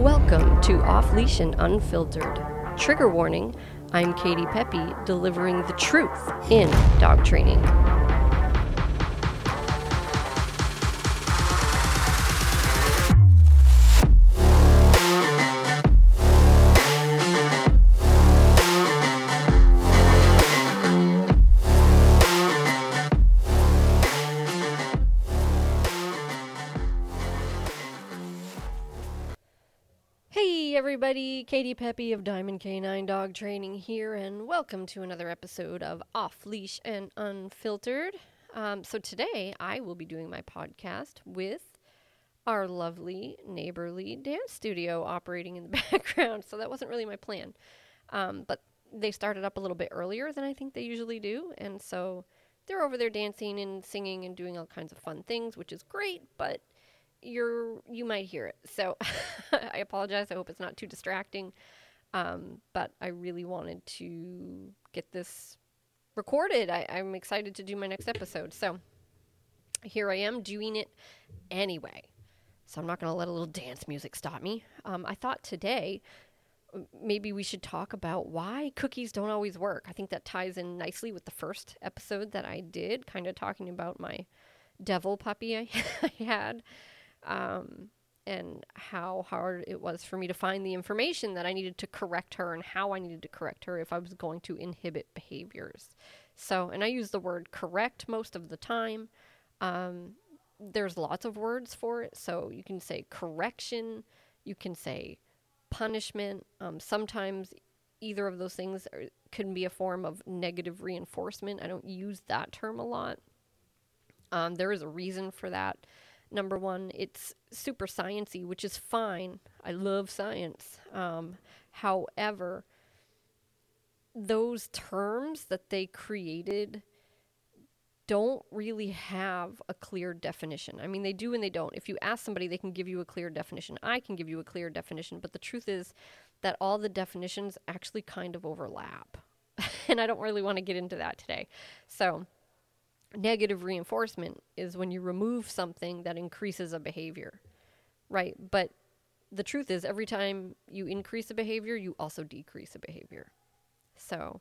Welcome to Off Leash and Unfiltered. Trigger warning I'm Katie Pepe, delivering the truth in dog training. Katie Peppy of Diamond K9 Dog Training here, and welcome to another episode of Off Leash and Unfiltered. Um, so today I will be doing my podcast with our lovely neighborly dance studio operating in the background. So that wasn't really my plan, um, but they started up a little bit earlier than I think they usually do, and so they're over there dancing and singing and doing all kinds of fun things, which is great, but you're you might hear it. So I apologize. I hope it's not too distracting. Um, but I really wanted to get this recorded. I, I'm excited to do my next episode. So here I am doing it anyway. So I'm not going to let a little dance music stop me. Um, I thought today maybe we should talk about why cookies don't always work. I think that ties in nicely with the first episode that I did, kind of talking about my devil puppy I, I had um, and how hard it was for me to find the information that I needed to correct her and how I needed to correct her if I was going to inhibit behaviors. So, and I use the word correct most of the time. Um, there's lots of words for it. So you can say correction, you can say punishment. Um, sometimes either of those things are, can be a form of negative reinforcement. I don't use that term a lot. Um, there is a reason for that. Number one, it's super sciency, which is fine. I love science. Um, however, those terms that they created don't really have a clear definition. I mean, they do and they don't. If you ask somebody, they can give you a clear definition. I can give you a clear definition, but the truth is that all the definitions actually kind of overlap. and I don't really want to get into that today. So, negative reinforcement is when you remove something that increases a behavior, right? But the truth is, every time you increase a behavior, you also decrease a behavior. So,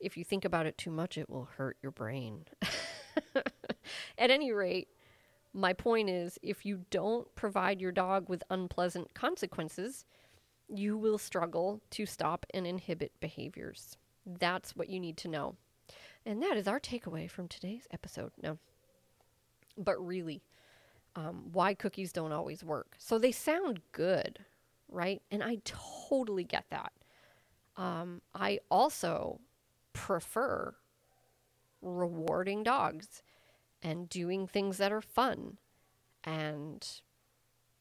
if you think about it too much, it will hurt your brain. At any rate, my point is if you don't provide your dog with unpleasant consequences, you will struggle to stop and inhibit behaviors. That's what you need to know. And that is our takeaway from today's episode. No. But really, um, why cookies don't always work. So they sound good, right? And I totally get that. Um, I also prefer rewarding dogs and doing things that are fun and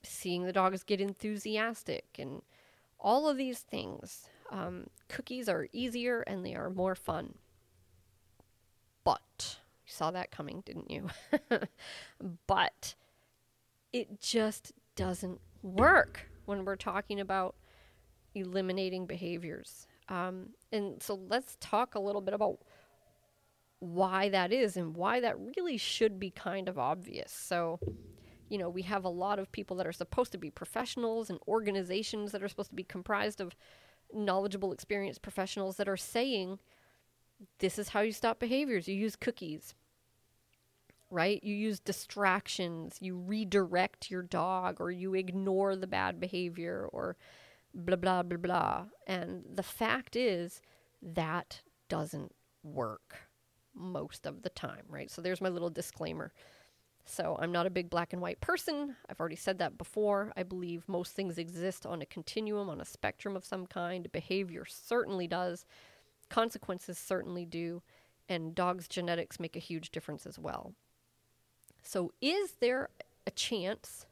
seeing the dogs get enthusiastic and all of these things. Um, cookies are easier and they are more fun. But you saw that coming, didn't you? but it just doesn't work when we're talking about eliminating behaviors. Um, and so let's talk a little bit about why that is and why that really should be kind of obvious. So, you know, we have a lot of people that are supposed to be professionals and organizations that are supposed to be comprised of knowledgeable, experienced professionals that are saying, this is how you stop behaviors. You use cookies, right? You use distractions. You redirect your dog or you ignore the bad behavior or blah, blah, blah, blah. And the fact is, that doesn't work most of the time, right? So there's my little disclaimer. So I'm not a big black and white person. I've already said that before. I believe most things exist on a continuum, on a spectrum of some kind. Behavior certainly does, consequences certainly do, and dogs' genetics make a huge difference as well. So, is there a chance,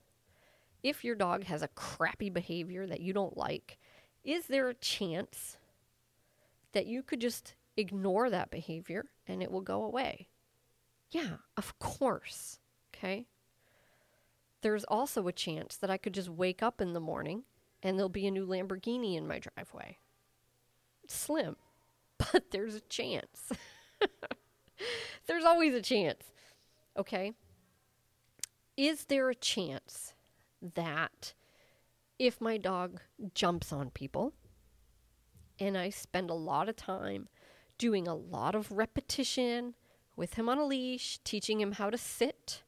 if your dog has a crappy behavior that you don't like, is there a chance that you could just ignore that behavior and it will go away? Yeah, of course. Okay. There's also a chance that I could just wake up in the morning and there'll be a new Lamborghini in my driveway. Slim, but there's a chance. there's always a chance. Okay. Is there a chance that if my dog jumps on people and I spend a lot of time doing a lot of repetition with him on a leash, teaching him how to sit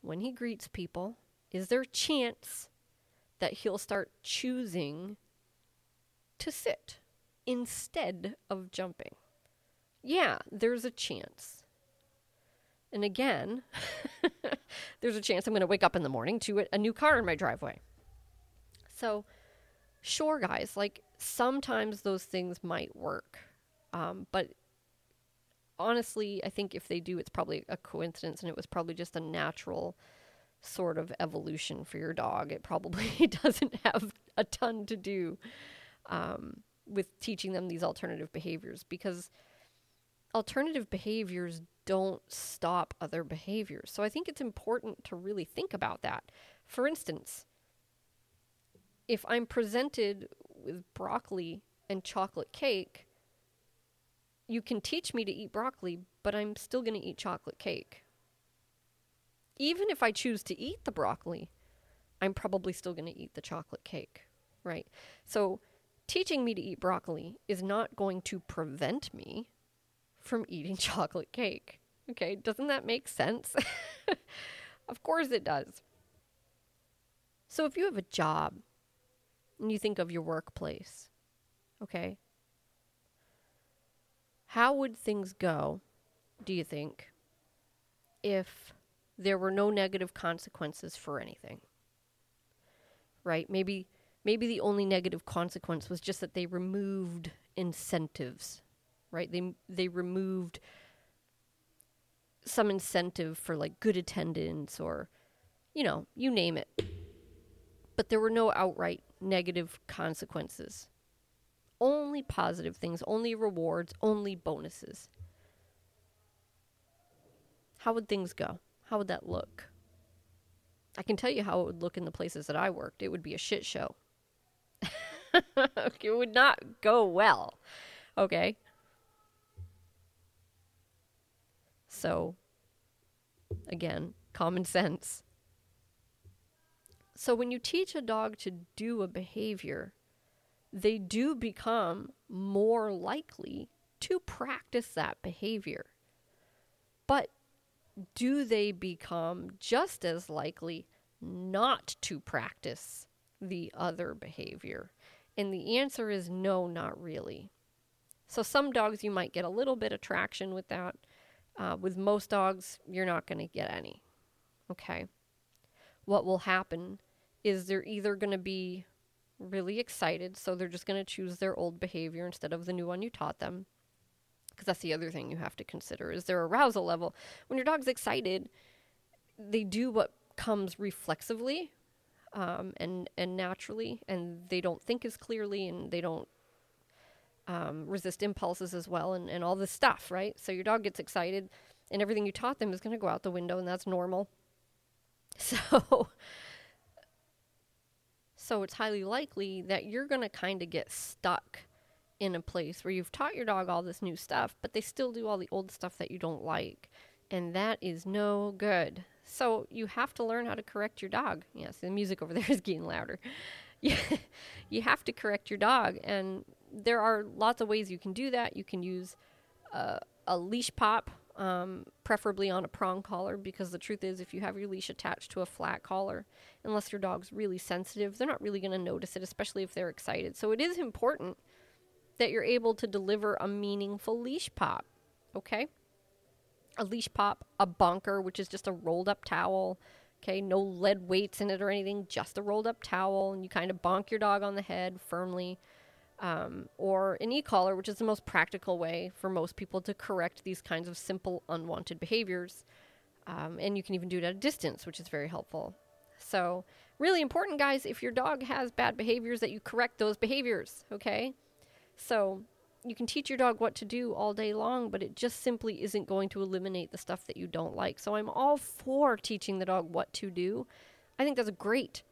when he greets people, is there a chance that he'll start choosing to sit instead of jumping? Yeah, there's a chance. And again, there's a chance I'm going to wake up in the morning to a new car in my driveway. So, sure, guys, like sometimes those things might work. Um, but honestly, I think if they do, it's probably a coincidence and it was probably just a natural sort of evolution for your dog. It probably doesn't have a ton to do um, with teaching them these alternative behaviors because alternative behaviors don't stop other behaviors. So I think it's important to really think about that. For instance, if I'm presented with broccoli and chocolate cake, you can teach me to eat broccoli, but I'm still going to eat chocolate cake. Even if I choose to eat the broccoli, I'm probably still going to eat the chocolate cake, right? So, teaching me to eat broccoli is not going to prevent me from eating chocolate cake. Okay, doesn't that make sense? of course it does. So, if you have a job and you think of your workplace, okay, how would things go, do you think, if there were no negative consequences for anything? Right? Maybe maybe the only negative consequence was just that they removed incentives, right? They they removed some incentive for like good attendance or you know, you name it. But there were no outright negative consequences only positive things, only rewards, only bonuses. How would things go? How would that look? I can tell you how it would look in the places that I worked. It would be a shit show. it would not go well. Okay. So, again, common sense. So, when you teach a dog to do a behavior, they do become more likely to practice that behavior. But do they become just as likely not to practice the other behavior? And the answer is no, not really. So, some dogs you might get a little bit of traction with that. Uh, with most dogs, you're not going to get any. Okay. What will happen is they're either going to be really excited, so they're just going to choose their old behavior instead of the new one you taught them. Because that's the other thing you have to consider is their arousal level. When your dog's excited, they do what comes reflexively um, and and naturally, and they don't think as clearly, and they don't um, resist impulses as well, and, and all this stuff, right? So your dog gets excited, and everything you taught them is going to go out the window, and that's normal. So so it's highly likely that you're going to kind of get stuck in a place where you've taught your dog all this new stuff, but they still do all the old stuff that you don't like. And that is no good. So you have to learn how to correct your dog. Yes, the music over there is getting louder. you, have to correct your dog. And there are lots of ways you can do that. You can use uh, a leash pop um, preferably on a prong collar, because the truth is, if you have your leash attached to a flat collar, unless your dog's really sensitive, they're not really going to notice it, especially if they're excited. So it is important that you're able to deliver a meaningful leash pop, okay? A leash pop, a bonker, which is just a rolled up towel, okay? No lead weights in it or anything, just a rolled up towel, and you kind of bonk your dog on the head firmly um, or an e-collar, which is the most practical way for most people to correct these kinds of simple unwanted behaviors. Um, and you can even do it at a distance, which is very helpful. So, really important, guys, if your dog has bad behaviors, that you correct those behaviors, okay? So, you can teach your dog what to do all day long, but it just simply isn't going to eliminate the stuff that you don't like. So, I'm all for teaching the dog what to do. I think that's great.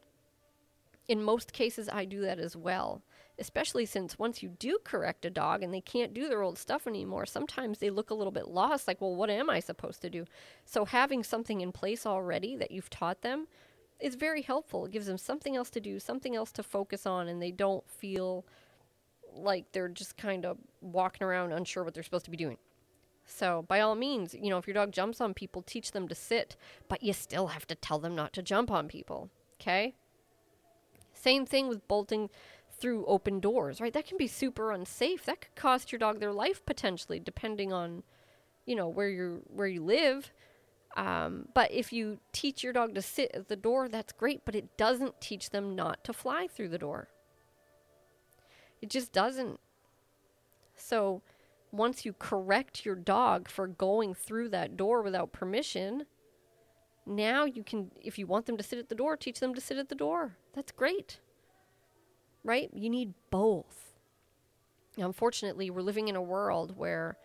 In most cases, I do that as well especially since once you do correct a dog and they can't do their old stuff anymore, sometimes they look a little bit lost like, well, what am I supposed to do? So having something in place already that you've taught them is very helpful. It gives them something else to do, something else to focus on, and they don't feel like they're just kind of walking around unsure what they're supposed to be doing. So, by all means, you know, if your dog jumps on people, teach them to sit, but you still have to tell them not to jump on people. Okay? Same thing with bolting through open doors, right? That can be super unsafe. That could cost your dog their life potentially, depending on, you know, where you where you live. Um, but if you teach your dog to sit at the door, that's great. But it doesn't teach them not to fly through the door. It just doesn't. So once you correct your dog for going through that door without permission, now you can, if you want them to sit at the door, teach them to sit at the door. That's great. Right? You need both. Unfortunately, we're living in a world where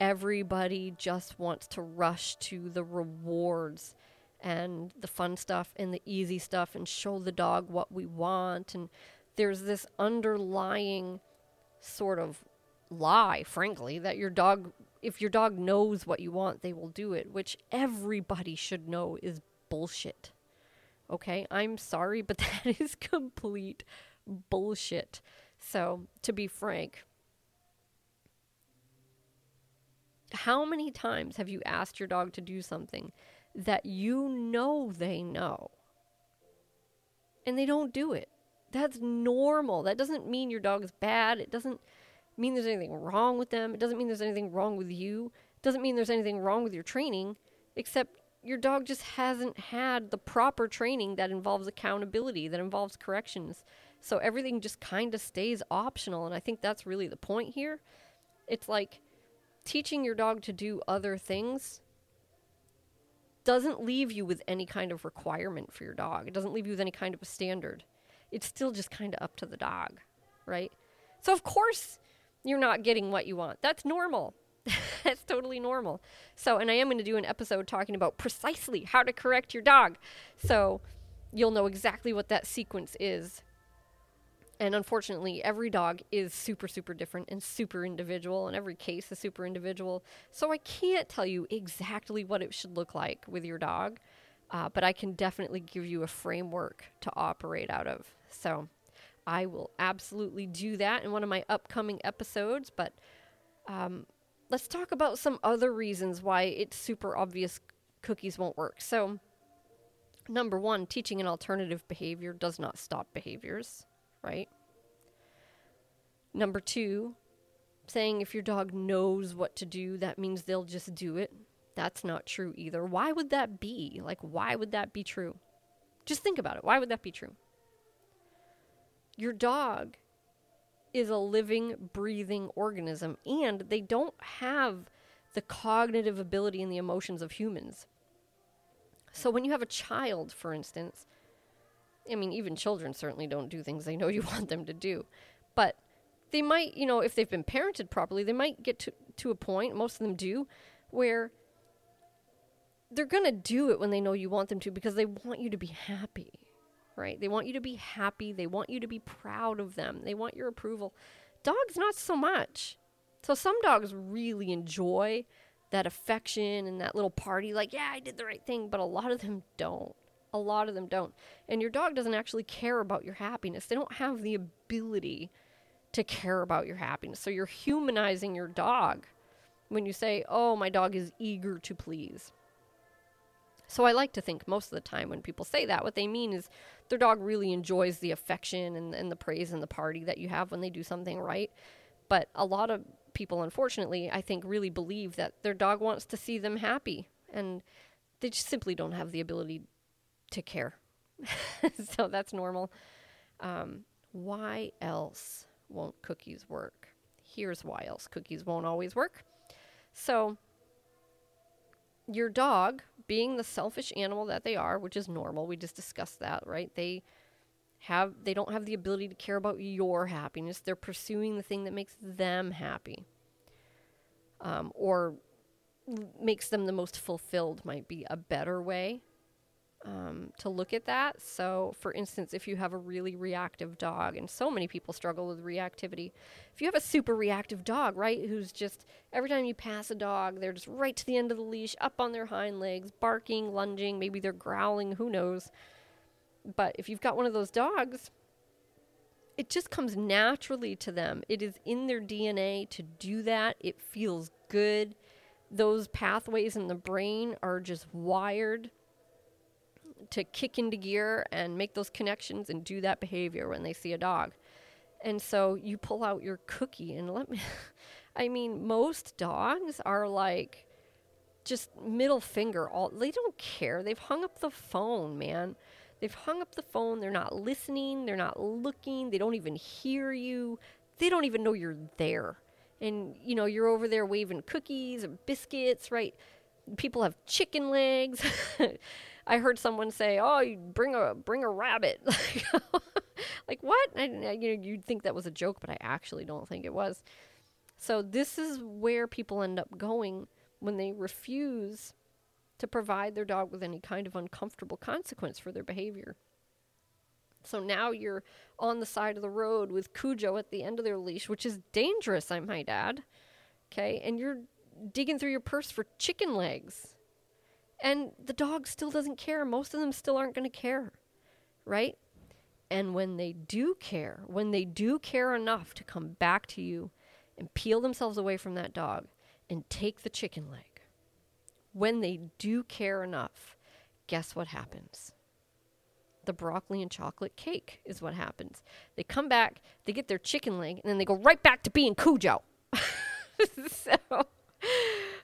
everybody just wants to rush to the rewards and the fun stuff and the easy stuff and show the dog what we want. And there's this underlying sort of lie, frankly, that your dog, if your dog knows what you want, they will do it, which everybody should know is bullshit. Okay, I'm sorry, but that is complete bullshit. So, to be frank, how many times have you asked your dog to do something that you know they know and they don't do it? That's normal. That doesn't mean your dog is bad. It doesn't mean there's anything wrong with them. It doesn't mean there's anything wrong with you. It doesn't mean there's anything wrong with your training, except your dog just hasn't had the proper training that involves accountability, that involves corrections. So everything just kind of stays optional. And I think that's really the point here. It's like teaching your dog to do other things doesn't leave you with any kind of requirement for your dog. It doesn't leave you with any kind of a standard. It's still just kind of up to the dog, right? So, of course, you're not getting what you want. That's normal. That's totally normal. So, and I am going to do an episode talking about precisely how to correct your dog. So, you'll know exactly what that sequence is. And unfortunately, every dog is super, super different and super individual, and every case is super individual. So, I can't tell you exactly what it should look like with your dog, uh, but I can definitely give you a framework to operate out of. So, I will absolutely do that in one of my upcoming episodes. But um, let's talk about some other reasons why it's super obvious cookies won't work. So, number one, teaching an alternative behavior does not stop behaviors, right? Number two, saying if your dog knows what to do, that means they'll just do it. That's not true either. Why would that be? Like, why would that be true? Just think about it. Why would that be true? Your dog is a living, breathing organism, and they don't have the cognitive ability and the emotions of humans. So when you have a child, for instance, I mean, even children certainly don't do things they know you want them to do. But they might, you know, if they've been parented properly, they might get to, to a point, most of them do, where they're going to do it when they know you want them to because they want you to be happy right? They want you to be happy. They want you to be proud of them. They want your approval. Dogs, not so much. So some dogs really enjoy that affection and that little party, like, yeah, I did the right thing, but a lot of them don't. A lot of them don't. And your dog doesn't actually care about your happiness. They don't have the ability to care about your happiness. So you're humanizing your dog when you say, oh, my dog is eager to please. So I like to think most of the time when people say that, what they mean is their dog really enjoys the affection and, and the praise and the party that you have when they do something right. But a lot of people, unfortunately, I think really believe that their dog wants to see them happy. And they just simply don't have the ability to care. so that's normal. Um, why else won't cookies work? Here's why else cookies won't always work. So, your dog being the selfish animal that they are, which is normal, we just discussed that, right? They have they don't have the ability to care about your happiness. They're pursuing the thing that makes them happy. Um, or makes them the most fulfilled might be a better way um, to look at that. So, for instance, if you have a really reactive dog, and so many people struggle with reactivity, if you have a super reactive dog, right, who's just every time you pass a dog, they're just right to the end of the leash, up on their hind legs, barking, lunging, maybe they're growling, who knows. But if you've got one of those dogs, it just comes naturally to them. It is in their DNA to do that. It feels good. Those pathways in the brain are just wired to kick into gear and make those connections and do that behavior when they see a dog. And so you pull out your cookie and let me I mean most dogs are like just middle finger all they don't care. They've hung up the phone, man. They've hung up the phone. They're not listening. They're not looking. They don't even hear you. They don't even know you're there. And, you know, you're over there waving cookies and biscuits, right? People have chicken legs. I heard someone say, "Oh, you bring a bring a rabbit." like what? I, you know, you'd think that was a joke, but I actually don't think it was. So this is where people end up going when they refuse to provide their dog with any kind of uncomfortable consequence for their behavior. So now you're on the side of the road with Cujo at the end of their leash, which is dangerous, I might add. Okay, and you're digging through your purse for chicken legs. And the dog still doesn't care. Most of them still aren't going to care, right? And when they do care, when they do care enough to come back to you and peel themselves away from that dog and take the chicken leg, when they do care enough, guess what happens? The broccoli and chocolate cake is what happens. They come back, they get their chicken leg, and then they go right back to being Cujo. so,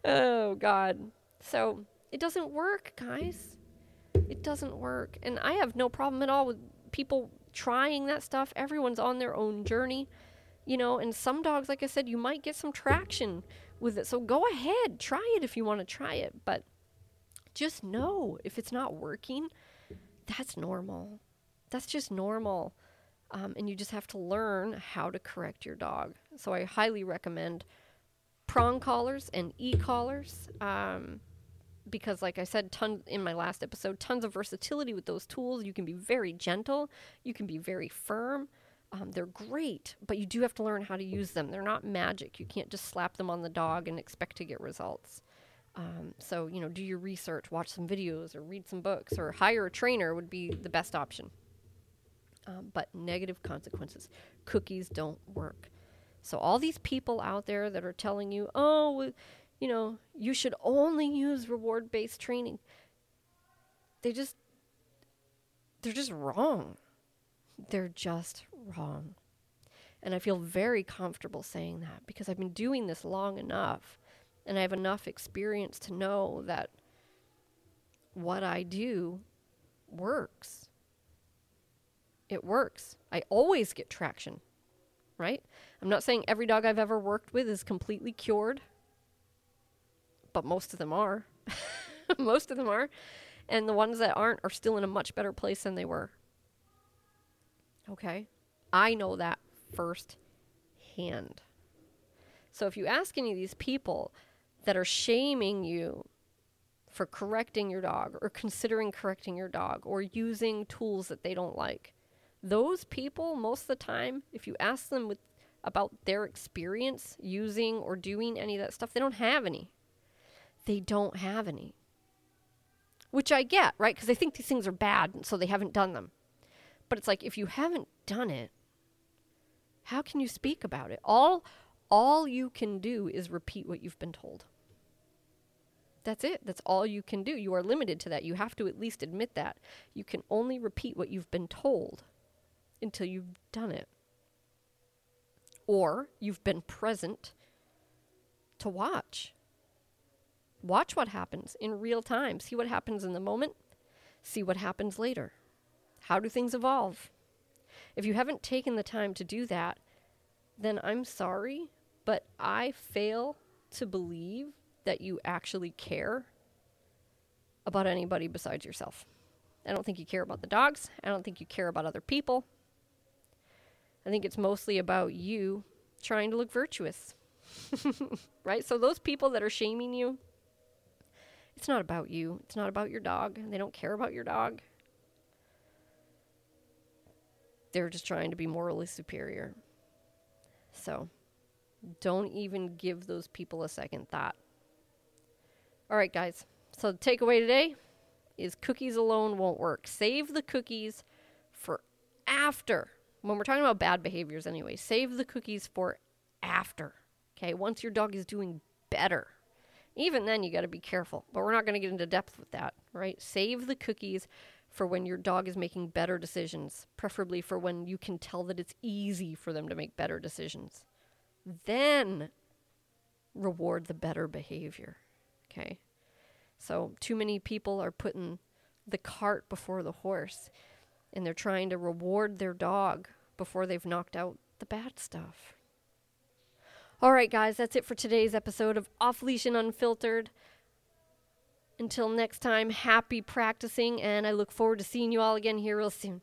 oh, God. So, it doesn't work, guys. It doesn't work. And I have no problem at all with people trying that stuff. Everyone's on their own journey, you know, and some dogs, like I said, you might get some traction with it. So go ahead, try it if you want to try it. But just know if it's not working, that's normal. That's just normal. Um, and you just have to learn how to correct your dog. So I highly recommend prong collars and e collars. Um, because like I said ton in my last episode, tons of versatility with those tools. You can be very gentle, you can be very firm. Um, they're great, but you do have to learn how to use them. They're not magic. You can't just slap them on the dog and expect to get results. Um, so, you know, do your research, watch some videos, or read some books, or hire a trainer would be the best option. Um, but negative consequences. Cookies don't work. So, all these people out there that are telling you, oh, you know, you should only use reward based training, they just, they're just wrong. They're just wrong. And I feel very comfortable saying that because I've been doing this long enough and I have enough experience to know that what I do works. It works. I always get traction, right? I'm not saying every dog I've ever worked with is completely cured, but most of them are. most of them are. And the ones that aren't are still in a much better place than they were. Okay? I know that firsthand. So if you ask any of these people that are shaming you for correcting your dog or considering correcting your dog or using tools that they don't like, those people, most of the time, if you ask them with, about their experience using or doing any of that stuff, they don't have any. They don't have any. Which I get, right? Because they think these things are bad, and so they haven't done them. But it's like if you haven't done it, how can you speak about it? All all you can do is repeat what you've been told. That's it. That's all you can do. You are limited to that. You have to at least admit that. You can only repeat what you've been told until you've done it. Or you've been present to watch. Watch what happens in real time. See what happens in the moment. See what happens later. How do things evolve? If you haven't taken the time to do that, then I'm sorry, but I fail to believe that you actually care about anybody besides yourself. I don't think you care about the dogs. I don't think you care about other people. I think it's mostly about you trying to look virtuous. right? So, those people that are shaming you, it's not about you. It's not about your dog. They don't care about your dog. They're just trying to be morally superior. So don't even give those people a second thought. All right, guys. So the takeaway today is cookies alone won't work. Save the cookies for after. When we're talking about bad behaviors, anyway, save the cookies for after. Okay, once your dog is doing better. Even then, you got to be careful, but we're not going to get into depth with that, right? Save the cookies for when your dog is making better decisions, preferably for when you can tell that it's easy for them to make better decisions. Then reward the better behavior. Okay? So, too many people are putting the cart before the horse and they're trying to reward their dog before they've knocked out the bad stuff. All right, guys, that's it for today's episode of Off Leash and Unfiltered. Until next time, happy practicing, and I look forward to seeing you all again here real soon.